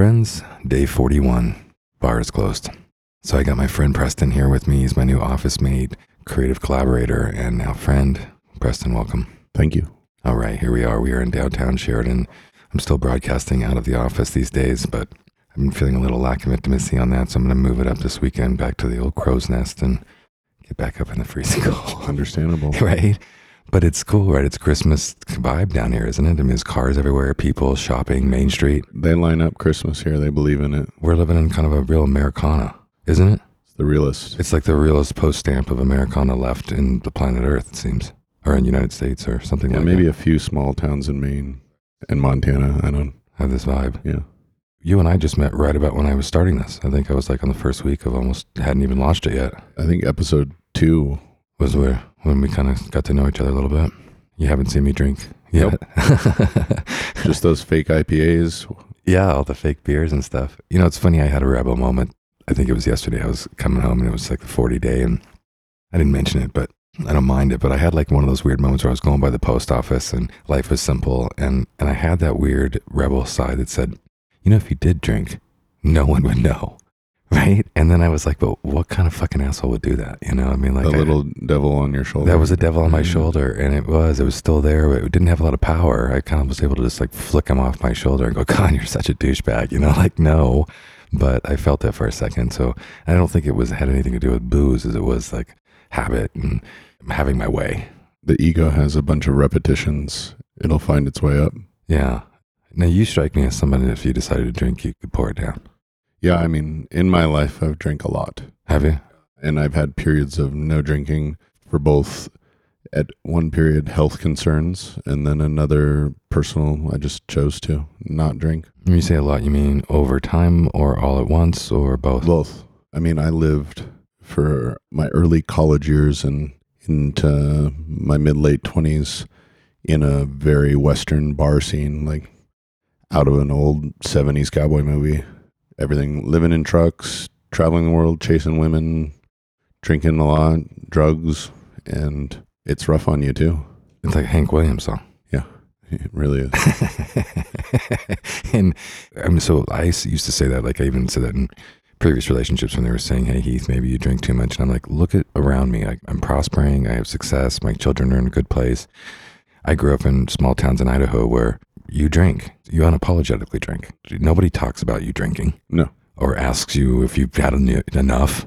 Friends. Day 41. Bar is closed. So I got my friend Preston here with me. He's my new office mate, creative collaborator, and now friend. Preston, welcome. Thank you. All right, here we are. We are in downtown Sheridan. I'm still broadcasting out of the office these days, but I've been feeling a little lack of intimacy on that, so I'm going to move it up this weekend back to the old crow's nest and get back up in the freezing cold. Understandable. right? But it's cool, right? It's Christmas vibe down here, isn't it? I mean, there's cars everywhere, people shopping, Main Street. They line up Christmas here. They believe in it. We're living in kind of a real Americana, isn't it? It's the realest. It's like the realest post stamp of Americana left in the planet Earth, it seems, or in the United States or something Yeah, like maybe that. Maybe a few small towns in Maine and Montana. I don't. Have this vibe. Yeah. You and I just met right about when I was starting this. I think I was like on the first week of almost hadn't even launched it yet. I think episode two. Was where when we kind of got to know each other a little bit. You haven't seen me drink yet. Just those fake IPAs. Yeah, all the fake beers and stuff. You know, it's funny. I had a rebel moment. I think it was yesterday. I was coming home and it was like the 40 day, and I didn't mention it, but I don't mind it. But I had like one of those weird moments where I was going by the post office and life was simple. And, and I had that weird rebel side that said, you know, if you did drink, no one would know. Right. And then I was like, but what kind of fucking asshole would do that? You know, I mean, like I- little devil on your shoulder. that was a devil on my Mhm. shoulder, and it was. It was still there, but it didn't have a lot of power. I kind of was able to just like flick him off my shoulder and go, "God, you're such a douchebag," you know, like no. But I felt it for a second, so I don't think it was had anything to do with booze, as it was like habit and having my way. the ego has a bunch of repetitions. It'll find its way up. Yeah. Now you strike me as somebody that if you decided to drink, you could pour it down. Yeah, I mean, in my life, I've drank a lot, Have you? and I've had periods of no drinking for both. At one period, health concerns, and then another personal. I just chose to not drink. When you say a lot, you mean over time, or all at once, or both? Both. I mean, I lived for my early college years and into my mid late 20s in a very Western bar scene, like out of an old 70s cowboy movie. Everything living in trucks, traveling the world, chasing women, drinking a lot, drugs, and it's rough on you too. It's like Hank Williams song. Yeah, it really is. and I mean, so I used to say that, like I even said that in previous relationships when they were saying, "Hey, Heath, maybe you drink too much," and I'm like, "Look at around me. I, I'm prospering. I have success. My children are in a good place. I grew up in small towns in Idaho where you drink. You unapologetically drink. Nobody talks about you drinking No. or asks you if you've had en- enough.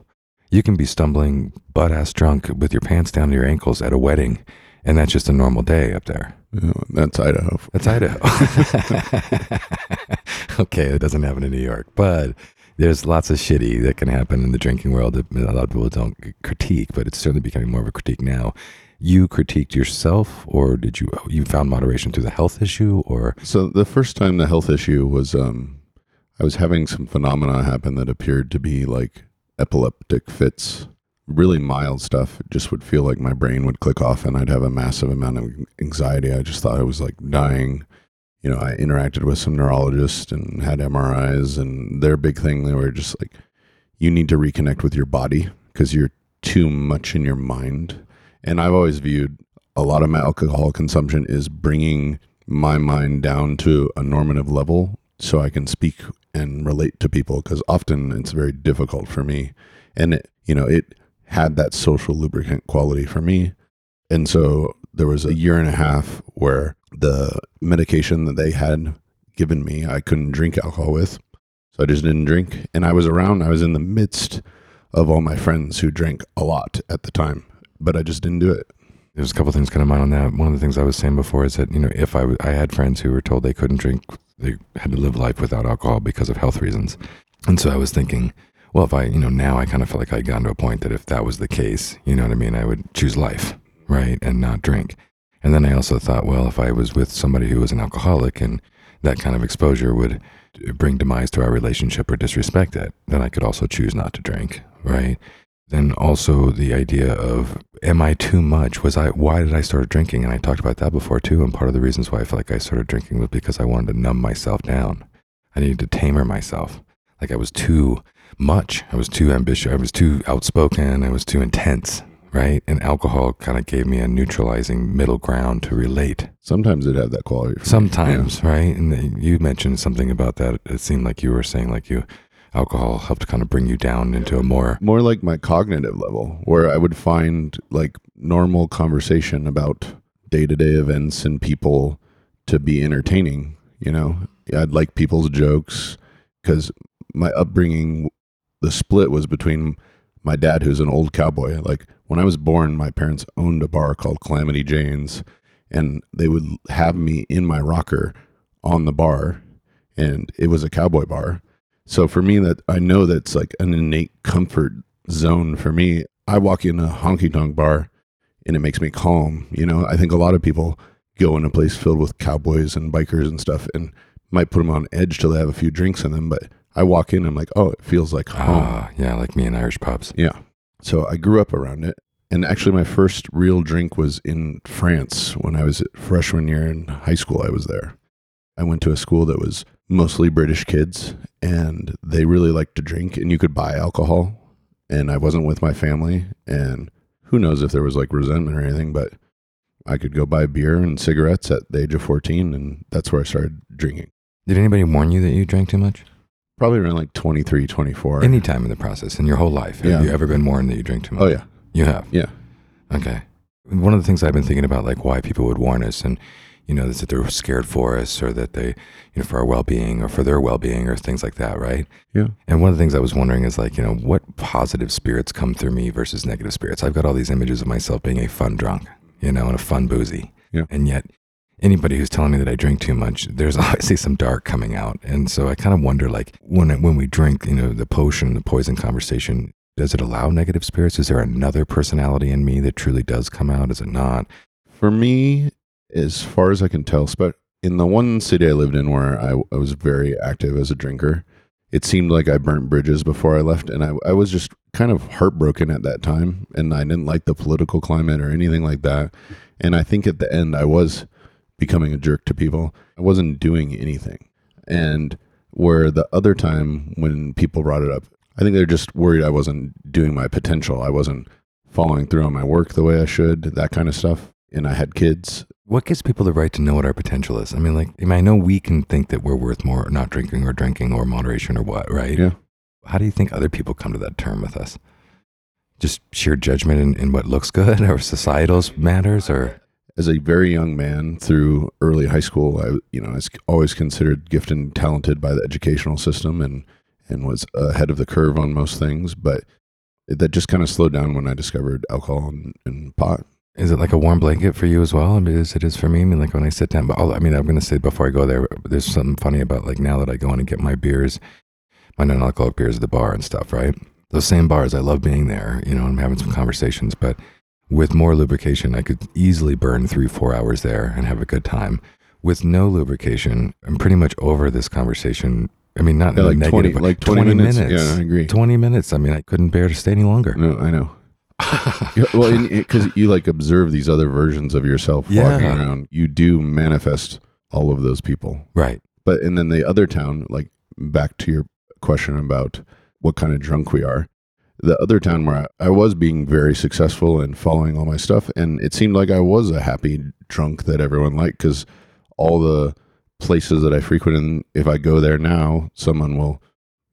You can be stumbling butt ass drunk with your pants down to your ankles at a wedding, and that's just a normal day up there." That's Idaho. That's Idaho. okay, it doesn't happen in New York, but there's lots of shitty that can happen in the drinking world that a lot of people don't critique, but it's certainly becoming more of a critique now. You critiqued yourself, or did you you found moderation through the health issue, or So the first time the health issue was, um, I was having some phenomena happen that appeared to be like epileptic fits, really mild stuff. It just would feel like my brain would click off, and I'd have a massive amount of anxiety. I just thought I was like dying. You know, I interacted with some neurologists and had MRIs, and their big thing they were just like, you need to reconnect with your body because you're too much in your mind. And I've always viewed a lot of my alcohol consumption is bringing my mind down to a normative level so I can speak and relate to people because often it's very difficult for me. And, it, you know, it had that social lubricant quality for me. And so there was a year and a half where the medication that they had given me, I couldn't drink alcohol with. So I just didn't drink. And I was around, I was in the midst of all my friends who drank a lot at the time, but I just didn't do it. there's a couple things kind of mind on that. One of the things I was saying before is that you know if I w- I had friends who were told they couldn't drink, they had to live life without alcohol because of health reasons, and so I was thinking, well, if I you know now I kind of feel like I'd gotten to a point that if that was the case, you know what I mean, I would choose life, right, and not drink. And then I also thought, well, if I was with somebody who was an alcoholic and that kind of exposure would bring demise to our relationship or disrespect it, then I could also choose not to drink, right? Then also the idea of am I too much? Was I why did I start drinking? And I talked about that before too. And part of the reasons why I felt like I started drinking was because I wanted to numb myself down. I needed to tamer myself. Like I was too much. I was too ambitious. I was too outspoken. I was too intense. right? And alcohol kind of gave me a neutralizing middle ground to relate. Sometimes it had that quality. me. Sometimes, right? And you mentioned something about that. It seemed like you were saying like you alcohol helped kind of bring you down into a more more like my cognitive level where i would find like normal conversation about day-to-day events and people to be entertaining you know? I'd like people's jokes because my upbringing the split was between my dad who's an old cowboy. Like when i was born my parents owned a bar called calamity jane's and they would have me in my rocker on the bar and it was a cowboy bar so for me, that I know that's like an innate comfort zone for me. I walk in a honky tonk bar and it makes me calm. You know, I think a lot of people go in a place filled with cowboys and bikers and stuff and might put them on edge till they have a few drinks in them. But I walk in, I'm like, oh, it feels like home. ah, yeah, like me in Irish pubs. Yeah. So I grew up around it. And actually, my first real drink was in France when I was freshman year in high school. I was there. I went to a school that was mostly British kids, and they really liked to drink, and you could buy alcohol. And I wasn't with my family, and who knows if there was like resentment or anything, but I could go buy beer and cigarettes at the age of 14, and that's where I started drinking. Did anybody warn you that you drank too much? Probably around like 23, 24. Any time in the process in your whole life, have Yeah. you ever been warned that you drink too much? oh, yeah. You have. Yeah. Okay. One of the things I've been thinking about, like why people would warn us, and you know, that they're scared for us, or that they, you know, for our well-being, or for their well-being, or things like that, right? Yeah. And one of the things I was wondering is like, you know, what positive spirits come through me versus negative spirits. I've got all these images of myself being a fun drunk, you know, and a fun boozy, Yeah. and yet anybody who's telling me that I drink too much, there's obviously some dark coming out, and so I kind of wonder, like, when when we drink, you know, the potion, the poison conversation. Does it allow negative spirits? Is there another personality in me that truly does come out? Is it not? For me, as far as I can tell, but in the one city I lived in where I, I was very active as a drinker, it seemed like I burnt bridges before I left. And I, I was just kind of heartbroken at that time. And I didn't like the political climate or anything like that. And I think at the end, I was becoming a jerk to people. I wasn't doing anything. And where the other time when people brought it up, I think they're just worried I wasn't doing my potential. I wasn't following through on my work the way I should, that kind of stuff. And I had kids. What gives people the right to know what our potential is? I mean, like, I, mean, I know we can think that we're worth more not drinking or drinking or moderation or what, right? Yeah. How do you think other people come to that term with us? Just sheer judgment in, in what looks good or societal matters or As a very young man through early high school, I you know I was always considered gifted and talented by the educational system and and was ahead of the curve on most things. But that just kind of slowed down when I discovered alcohol and, and pot. Is it like a warm blanket for you as well? I mean, as it is for me. I mean, like when I sit down, but I'll, I mean, I'm going to say before I go there, there's something funny about like now that I go in and get my beers, my non-alcoholic beers at the bar and stuff, right? Those same bars, I love being there, you know, I'm having some conversations, but with more lubrication, I could easily burn three, four hours there and have a good time. With no lubrication, I'm pretty much over this conversation. I mean, not Yeah, like 20 negative, like 20 minutes. Yeah, I agree. 20 minutes. I mean, I couldn't bear to stay any longer. No, I know. Yeah, well, because you like observe these other versions of yourself walking around, you do manifest all of those people. right. But and then the other town, like back to your question about what kind of drunk we are. The other town where I, I was being very successful and following all my stuff, and it seemed like I was a happy drunk that everyone liked because all the places that I frequent, and if I go there now, someone will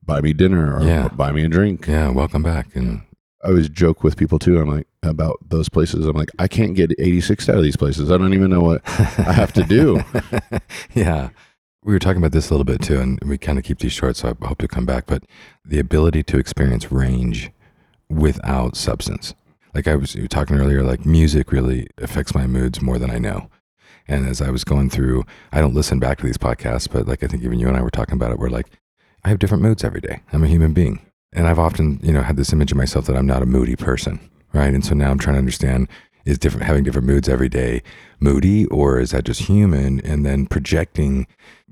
buy me dinner or Yeah. buy me a drink. Yeah. Welcome back. And I always joke with people too. I'm like about those places. I'm like, I can't get 86 out of these places. I don't even know what I have to do. yeah. We were talking about this a little bit too, and we kind of keep these short, so I hope to come back. But the ability to experience range without substance. Like I was talking earlier, like music really affects my moods more than I know. And as I was going through, I don't listen back to these podcasts, but like I think even you and I were talking about it, we're like, I have different moods every day. I'm a human being. And I've often, you know, had this image of myself that I'm not a moody person, right? And so now I'm trying to understand is different having different moods every day moody or is that just human? And then projecting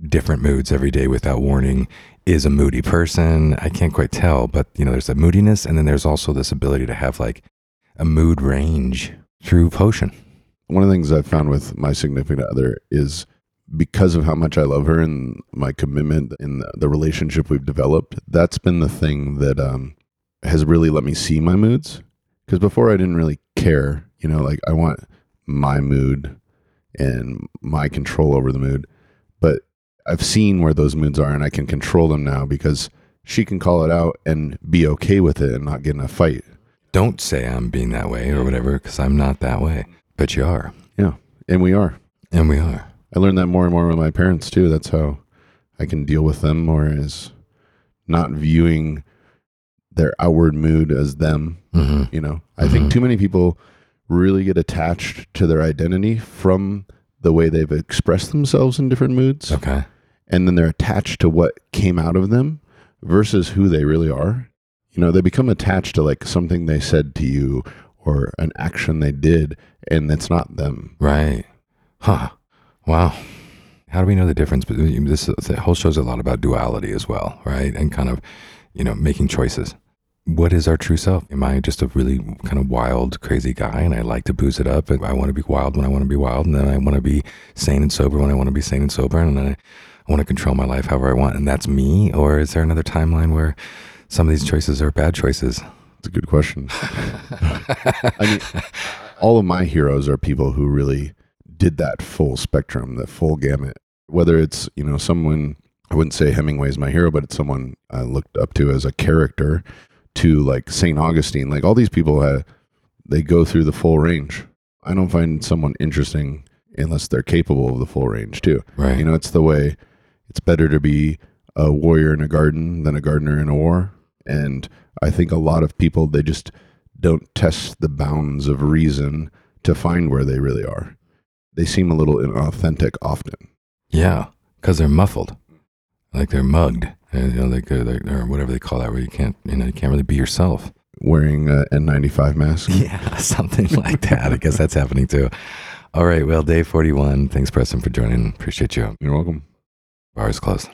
different moods every day without warning is a moody person. I can't quite tell, but you know, there's that moodiness and then there's also this ability to have like a mood range through potion. One of the things I've found with my significant other is because of how much I love her and my commitment in the, the relationship we've developed, that's been the thing that um, has really let me see my moods. Because before I didn't really care, you know, like I want my mood and my control over the mood. But I've seen where those moods are and I can control them now because she can call it out and be okay with it and not get in a fight. Don't say I'm being that way or whatever, because I'm not that way. But you are. Yeah. And we are. And we are. I learned that more and more with my parents too. That's how I can deal with them more is not viewing their outward mood as them. hmm You know, I think too many people really get attached to their identity from the way they've expressed themselves in different moods. Okay. And then they're attached to what came out of them versus who they really are. You know, they become attached to like something they said to you or an action they did, and it's not them. Right. Huh. Wow. How do we know the difference? But this the whole show's a lot about duality as well, right? And kind of, you know, making choices. What is our true self? Am I just a really kind of wild, crazy guy, and I like to booze it up? And I want to be wild when I want to be wild, and then I want to be sane and sober when I want to be sane and sober, and then I, I want to control my life however I want, and that's me. Or is there another timeline where some of these choices are bad choices? It's a good question. I mean, all of my heroes are people who really did that full spectrum, that full gamut. Whether it's, you know, someone, I wouldn't say Hemingway is my hero, but it's someone I looked up to as a character to like St. Augustine. Like all these people, uh, they go through the full range. I don't find someone interesting unless they're capable of the full range too. Right. You know, it's the way it's better to be a warrior in a garden than a gardener in a war. And I think a lot of people, they just don't test the bounds of reason to find where they really are. They seem a little inauthentic often. Yeah, because they're muffled, like they're mugged, and, you know, like uh, they're, they're, or whatever they call that, where you can't, you know, you can't really be yourself. Wearing a N95 mask. Yeah, something like that. I guess that's happening too. All right, well, day forty-one. Thanks, Preston, for joining. Appreciate you. You're welcome. Bar is closed.